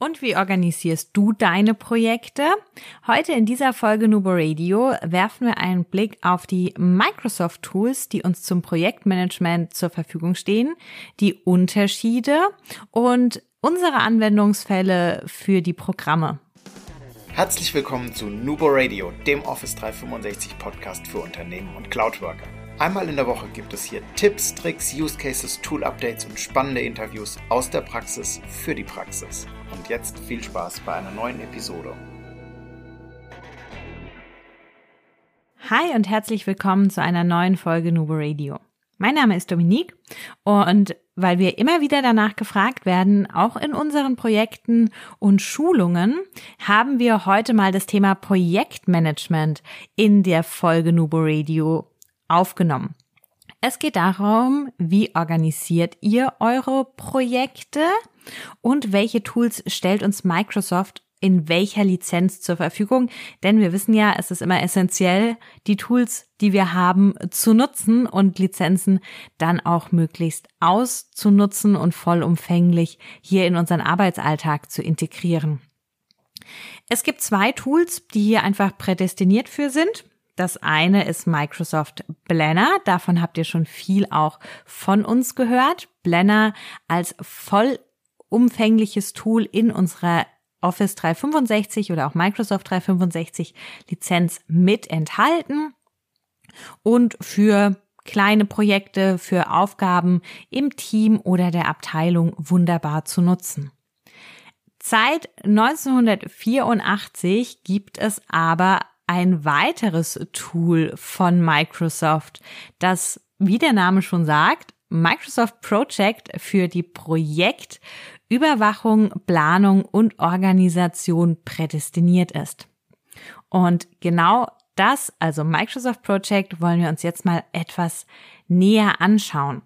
Und wie organisierst du deine Projekte? Heute in dieser Folge Nubo Radio werfen wir einen Blick auf die Microsoft Tools, die uns zum Projektmanagement zur Verfügung stehen, die Unterschiede und unsere Anwendungsfälle für die Programme. Herzlich willkommen zu Nubo Radio, dem Office 365 Podcast für Unternehmen und Cloudworker. Einmal in der Woche gibt es hier Tipps, Tricks, Use Cases, Tool Updates und spannende Interviews aus der Praxis für die Praxis. Und jetzt viel Spaß bei einer neuen Episode. Hi und herzlich willkommen zu einer neuen Folge Nubo Radio. Mein Name ist Dominique und weil wir immer wieder danach gefragt werden, auch in unseren Projekten und Schulungen, haben wir heute mal das Thema Projektmanagement in der Folge Nubo Radio aufgenommen. Es geht darum, wie organisiert ihr eure Projekte und welche Tools stellt uns Microsoft in welcher Lizenz zur Verfügung. Denn wir wissen ja, es ist immer essentiell, die Tools, die wir haben, zu nutzen und Lizenzen dann auch möglichst auszunutzen und vollumfänglich hier in unseren Arbeitsalltag zu integrieren. Es gibt zwei Tools, die hier einfach prädestiniert für sind. Das eine ist Microsoft Blender. Davon habt ihr schon viel auch von uns gehört. Blender als vollumfängliches Tool in unserer Office 365 oder auch Microsoft 365 Lizenz mit enthalten und für kleine Projekte, für Aufgaben im Team oder der Abteilung wunderbar zu nutzen. Seit 1984 gibt es aber ein weiteres Tool von Microsoft, das, wie der Name schon sagt, Microsoft Project für die Projektüberwachung, Planung und Organisation prädestiniert ist. Und genau das, also Microsoft Project, wollen wir uns jetzt mal etwas näher anschauen.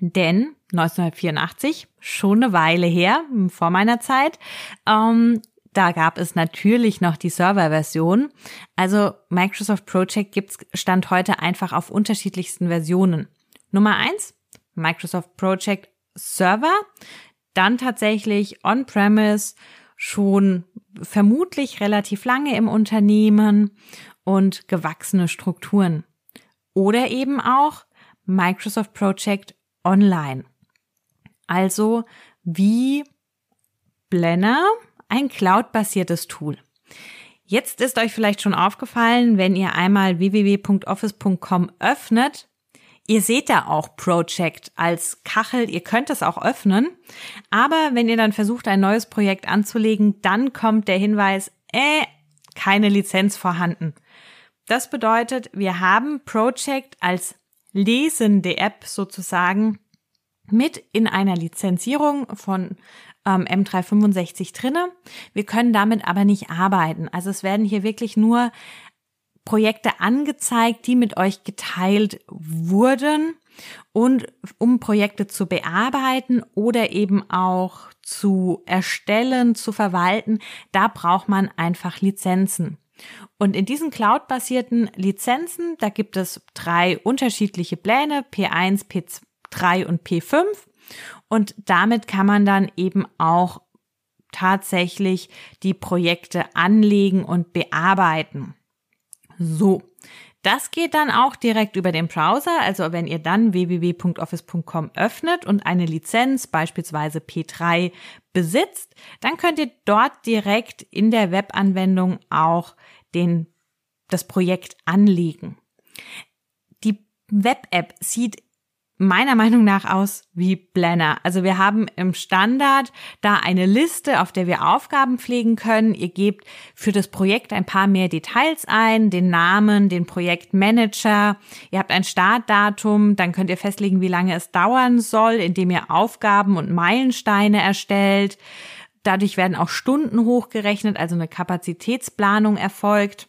Denn 1984, schon eine Weile her, vor meiner Zeit, ähm, da gab es natürlich noch die Server-Version. Also Microsoft Project gibt's Stand heute einfach auf unterschiedlichsten Versionen. Nummer eins, Microsoft Project Server. Dann tatsächlich On-Premise schon vermutlich relativ lange im Unternehmen und gewachsene Strukturen. Oder eben auch Microsoft Project Online. Also wie Blender ein cloud-basiertes Tool. Jetzt ist euch vielleicht schon aufgefallen, wenn ihr einmal www.office.com öffnet, Ihr seht da auch Project als Kachel, ihr könnt es auch öffnen, aber wenn ihr dann versucht, ein neues Projekt anzulegen, dann kommt der Hinweis, äh, keine Lizenz vorhanden. Das bedeutet, wir haben Project als lesende App sozusagen mit in einer Lizenzierung von ähm, M365 drinne. Wir können damit aber nicht arbeiten. Also es werden hier wirklich nur Projekte angezeigt, die mit euch geteilt wurden und um Projekte zu bearbeiten oder eben auch zu erstellen, zu verwalten, da braucht man einfach Lizenzen. Und in diesen cloud-basierten Lizenzen, da gibt es drei unterschiedliche Pläne, P1, P3 und P5. Und damit kann man dann eben auch tatsächlich die Projekte anlegen und bearbeiten. So. Das geht dann auch direkt über den Browser. Also wenn ihr dann www.office.com öffnet und eine Lizenz, beispielsweise P3, besitzt, dann könnt ihr dort direkt in der Webanwendung auch den, das Projekt anlegen. Die Web-App sieht meiner Meinung nach aus wie Blender. Also wir haben im Standard da eine Liste, auf der wir Aufgaben pflegen können. Ihr gebt für das Projekt ein paar mehr Details ein, den Namen, den Projektmanager. Ihr habt ein Startdatum, dann könnt ihr festlegen, wie lange es dauern soll, indem ihr Aufgaben und Meilensteine erstellt. Dadurch werden auch Stunden hochgerechnet, also eine Kapazitätsplanung erfolgt.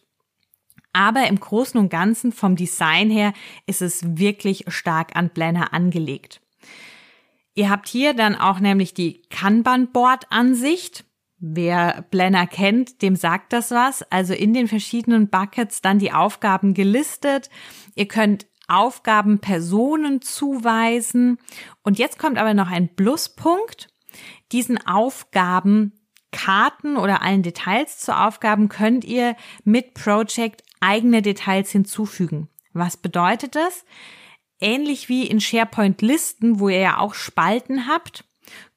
Aber im Großen und Ganzen vom Design her ist es wirklich stark an Blender angelegt. Ihr habt hier dann auch nämlich die Kanban-Board-Ansicht. Wer Blender kennt, dem sagt das was. Also in den verschiedenen Buckets dann die Aufgaben gelistet. Ihr könnt Aufgaben Personen zuweisen. Und jetzt kommt aber noch ein Pluspunkt. Diesen Aufgaben Karten oder allen Details zu Aufgaben könnt ihr mit Project eigene Details hinzufügen. Was bedeutet das? Ähnlich wie in SharePoint Listen, wo ihr ja auch Spalten habt,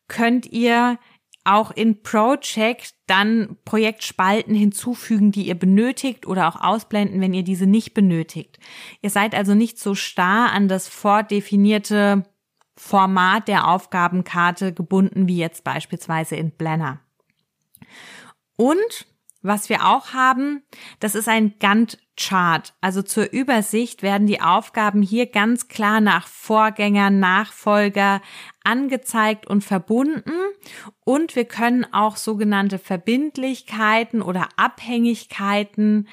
könnt ihr auch in Project dann Projektspalten hinzufügen, die ihr benötigt oder auch ausblenden, wenn ihr diese nicht benötigt. Ihr seid also nicht so starr an das vordefinierte Format der Aufgabenkarte gebunden wie jetzt beispielsweise in Blender. Und was wir auch haben, das ist ein Gantt-Chart. Also zur Übersicht werden die Aufgaben hier ganz klar nach Vorgänger, Nachfolger angezeigt und verbunden. Und wir können auch sogenannte Verbindlichkeiten oder Abhängigkeiten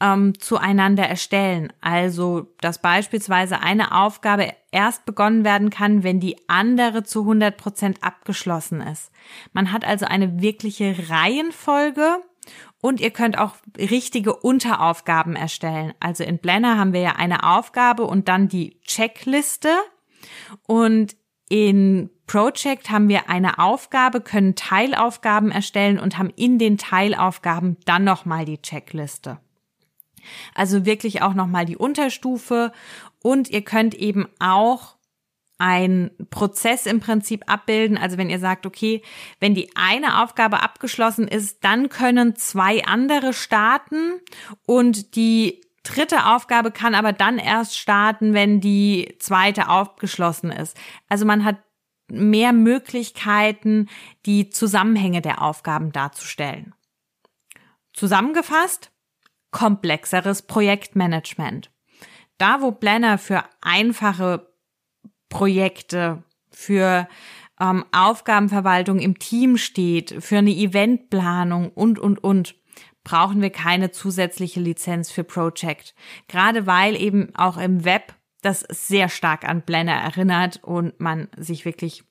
ähm, zueinander erstellen. Also, dass beispielsweise eine Aufgabe erst begonnen werden kann, wenn die andere zu 100 Prozent abgeschlossen ist. Man hat also eine wirkliche Reihenfolge und ihr könnt auch richtige Unteraufgaben erstellen. Also in Blender haben wir ja eine Aufgabe und dann die Checkliste. Und in Project haben wir eine Aufgabe, können Teilaufgaben erstellen und haben in den Teilaufgaben dann nochmal die Checkliste. Also wirklich auch nochmal die Unterstufe und ihr könnt eben auch ein Prozess im Prinzip abbilden. Also wenn ihr sagt, okay, wenn die eine Aufgabe abgeschlossen ist, dann können zwei andere starten und die dritte Aufgabe kann aber dann erst starten, wenn die zweite abgeschlossen ist. Also man hat mehr Möglichkeiten, die Zusammenhänge der Aufgaben darzustellen. Zusammengefasst, komplexeres Projektmanagement. Da, wo Planner für einfache Projekte, für ähm, Aufgabenverwaltung im Team steht, für eine Eventplanung und, und, und, brauchen wir keine zusätzliche Lizenz für Project. Gerade weil eben auch im Web das sehr stark an Blender erinnert und man sich wirklich,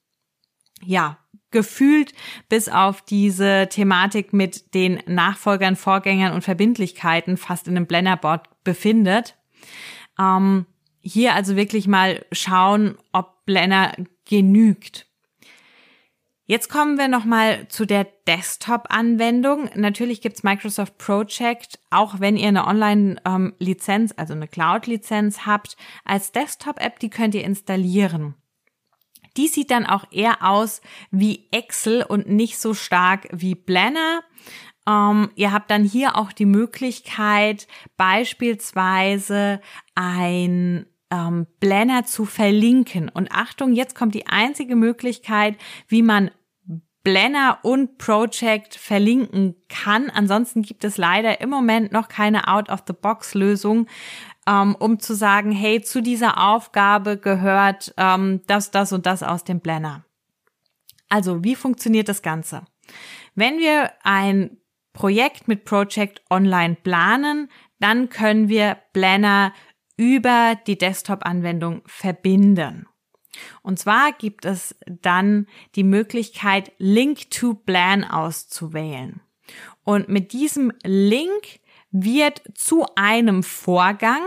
ja, gefühlt bis auf diese Thematik mit den Nachfolgern, Vorgängern und Verbindlichkeiten fast in einem Blender-Board befindet. Ähm, hier also wirklich mal schauen, ob Blender genügt. Jetzt kommen wir nochmal zu der Desktop-Anwendung. Natürlich gibt's Microsoft Project, auch wenn ihr eine Online-Lizenz, also eine Cloud-Lizenz habt, als Desktop-App, die könnt ihr installieren. Die sieht dann auch eher aus wie Excel und nicht so stark wie Blender. Ähm, ihr habt dann hier auch die Möglichkeit, beispielsweise ein ähm, Blender zu verlinken. Und Achtung, jetzt kommt die einzige Möglichkeit, wie man Blender und Project verlinken kann. Ansonsten gibt es leider im Moment noch keine Out-of-the-Box-Lösung, ähm, um zu sagen, hey, zu dieser Aufgabe gehört ähm, das, das und das aus dem Blender. Also, wie funktioniert das Ganze? Wenn wir ein Projekt mit Project online planen, dann können wir Blender über die Desktop-Anwendung verbinden. Und zwar gibt es dann die Möglichkeit, Link to Plan auszuwählen. Und mit diesem Link wird zu einem Vorgang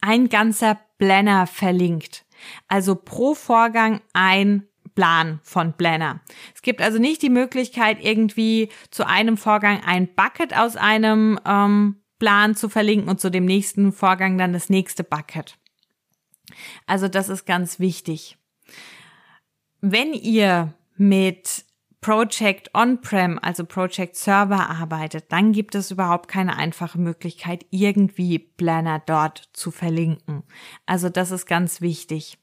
ein ganzer Planner verlinkt. Also pro Vorgang ein Plan von Planner. Es gibt also nicht die Möglichkeit, irgendwie zu einem Vorgang ein Bucket aus einem ähm, Plan zu verlinken und zu dem nächsten Vorgang dann das nächste Bucket. Also das ist ganz wichtig. Wenn ihr mit Project On-Prem, also Project Server arbeitet, dann gibt es überhaupt keine einfache Möglichkeit, irgendwie Planner dort zu verlinken. Also das ist ganz wichtig.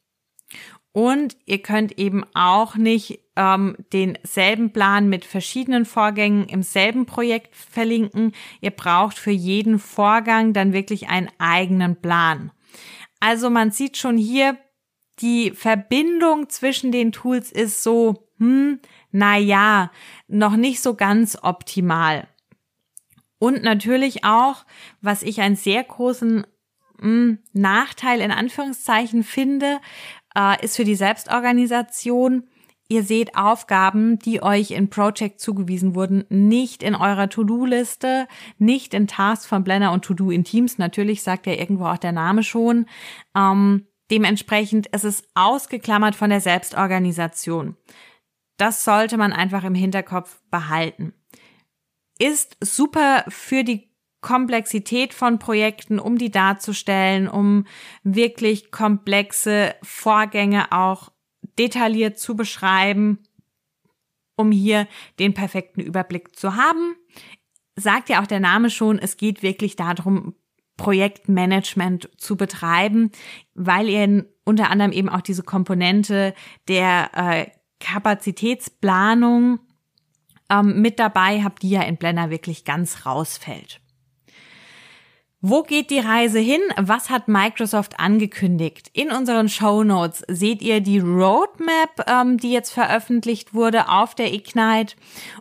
Und ihr könnt eben auch nicht ähm, denselben Plan mit verschiedenen Vorgängen im selben Projekt verlinken. Ihr braucht für jeden Vorgang dann wirklich einen eigenen Plan. Also man sieht schon hier, die Verbindung zwischen den Tools ist so, hm, na ja, noch nicht so ganz optimal. Und natürlich auch, was ich einen sehr großen hm, Nachteil in Anführungszeichen finde, äh, ist für die Selbstorganisation. Ihr seht Aufgaben, die euch in Project zugewiesen wurden, nicht in eurer To-Do-Liste, nicht in Tasks von Blender und To-Do in Teams. Natürlich sagt ja irgendwo auch der Name schon. Ähm, dementsprechend ist es ausgeklammert von der Selbstorganisation. Das sollte man einfach im Hinterkopf behalten. ist super für die Komplexität von Projekten, um die darzustellen, um wirklich komplexe Vorgänge auch detailliert zu beschreiben, um hier den perfekten Überblick zu haben. Sagt ja auch der Name schon, es geht wirklich darum, Projektmanagement zu betreiben, weil ihr unter anderem eben auch diese Komponente der äh, Kapazitätsplanung ähm, mit dabei habt, die ja in Blender wirklich ganz rausfällt. Wo geht die Reise hin? Was hat Microsoft angekündigt? In unseren Show Notes seht ihr die Roadmap, ähm, die jetzt veröffentlicht wurde auf der Ignite.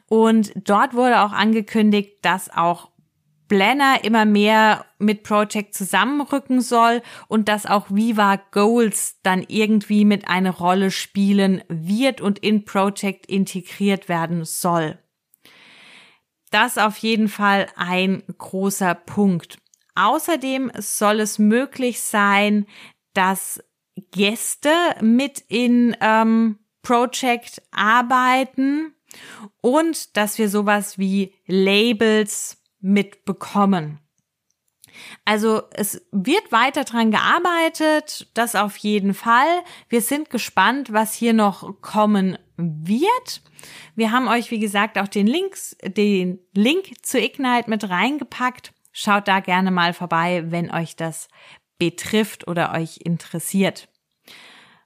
Und dort wurde auch angekündigt, dass auch Blender immer mehr mit Project zusammenrücken soll und dass auch Viva Goals dann irgendwie mit einer Rolle spielen wird und in Project integriert werden soll. Das auf jeden Fall ein großer Punkt. Außerdem soll es möglich sein, dass Gäste mit in ähm, Project arbeiten und dass wir sowas wie Labels mitbekommen. Also es wird weiter dran gearbeitet, das auf jeden Fall. Wir sind gespannt, was hier noch kommen wird. Wir haben euch, wie gesagt, auch den Links, den Link zu Ignite mit reingepackt. Schaut da gerne mal vorbei, wenn euch das betrifft oder euch interessiert.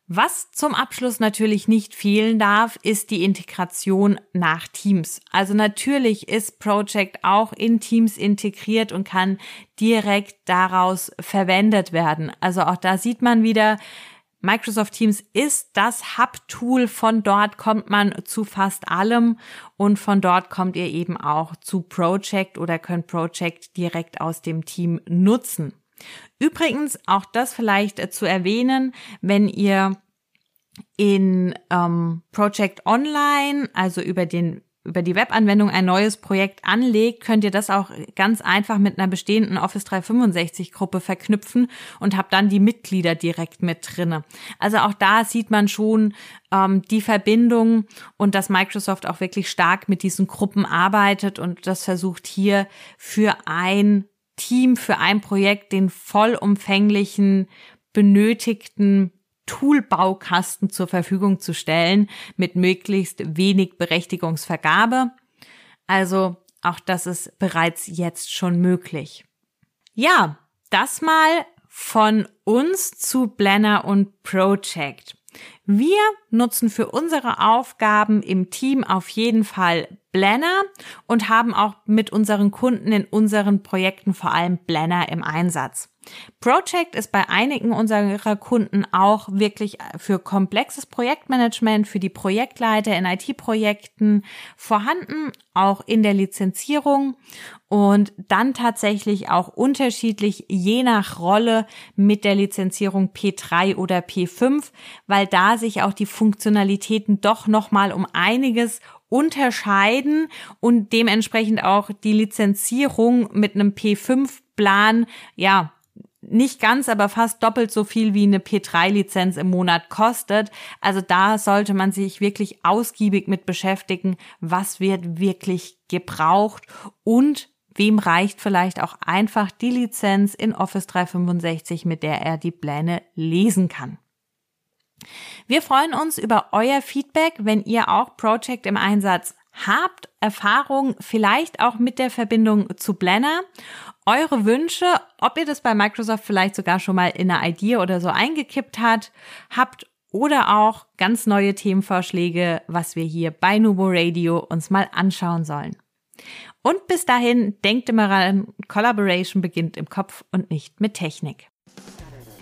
Was zum Abschluss natürlich nicht fehlen darf, ist die Integration nach Teams. Also natürlich ist Project auch in Teams integriert und kann direkt daraus verwendet werden. Also auch da sieht man wieder, Microsoft Teams ist das Hub-Tool. Von dort kommt man zu fast allem und von dort kommt ihr eben auch zu Project oder könnt Project direkt aus dem Team nutzen. Übrigens, auch das vielleicht äh, zu erwähnen, wenn ihr in ähm, Project Online, also über den über die Webanwendung ein neues Projekt anlegt, könnt ihr das auch ganz einfach mit einer bestehenden Office 365 Gruppe verknüpfen und habt dann die Mitglieder direkt mit drinne. Also auch da sieht man schon ähm, die Verbindung und dass Microsoft auch wirklich stark mit diesen Gruppen arbeitet und das versucht hier für ein Team für ein Projekt den vollumfänglichen benötigten Toolbaukasten zur Verfügung zu stellen mit möglichst wenig Berechtigungsvergabe. Also auch das ist bereits jetzt schon möglich. Ja, das mal von uns zu Blender und Project. Wir nutzen für unsere Aufgaben im Team auf jeden Fall Blender und haben auch mit unseren Kunden in unseren Projekten vor allem Blender im Einsatz. Project ist bei einigen unserer Kunden auch wirklich für komplexes Projektmanagement, für die Projektleiter in IT-Projekten vorhanden, auch in der Lizenzierung und dann tatsächlich auch unterschiedlich je nach Rolle mit der Lizenzierung P3 oder P5, weil sich auch die Funktionalitäten doch nochmal um einiges unterscheiden und dementsprechend auch die Lizenzierung mit einem P5-Plan, ja, nicht ganz, aber fast doppelt so viel wie eine P3-Lizenz im Monat kostet. Also da sollte man sich wirklich ausgiebig mit beschäftigen, was wird wirklich gebraucht und wem reicht vielleicht auch einfach die Lizenz in Office 365, mit der er die Pläne lesen kann. Wir freuen uns über euer Feedback, wenn ihr auch Project im Einsatz habt, Erfahrung vielleicht auch mit der Verbindung zu Blender, eure Wünsche, ob ihr das bei Microsoft vielleicht sogar schon mal in einer Idee oder so eingekippt hat, habt oder auch ganz neue Themenvorschläge, was wir hier bei Nubo Radio uns mal anschauen sollen. Und bis dahin denkt immer an, Collaboration beginnt im Kopf und nicht mit Technik.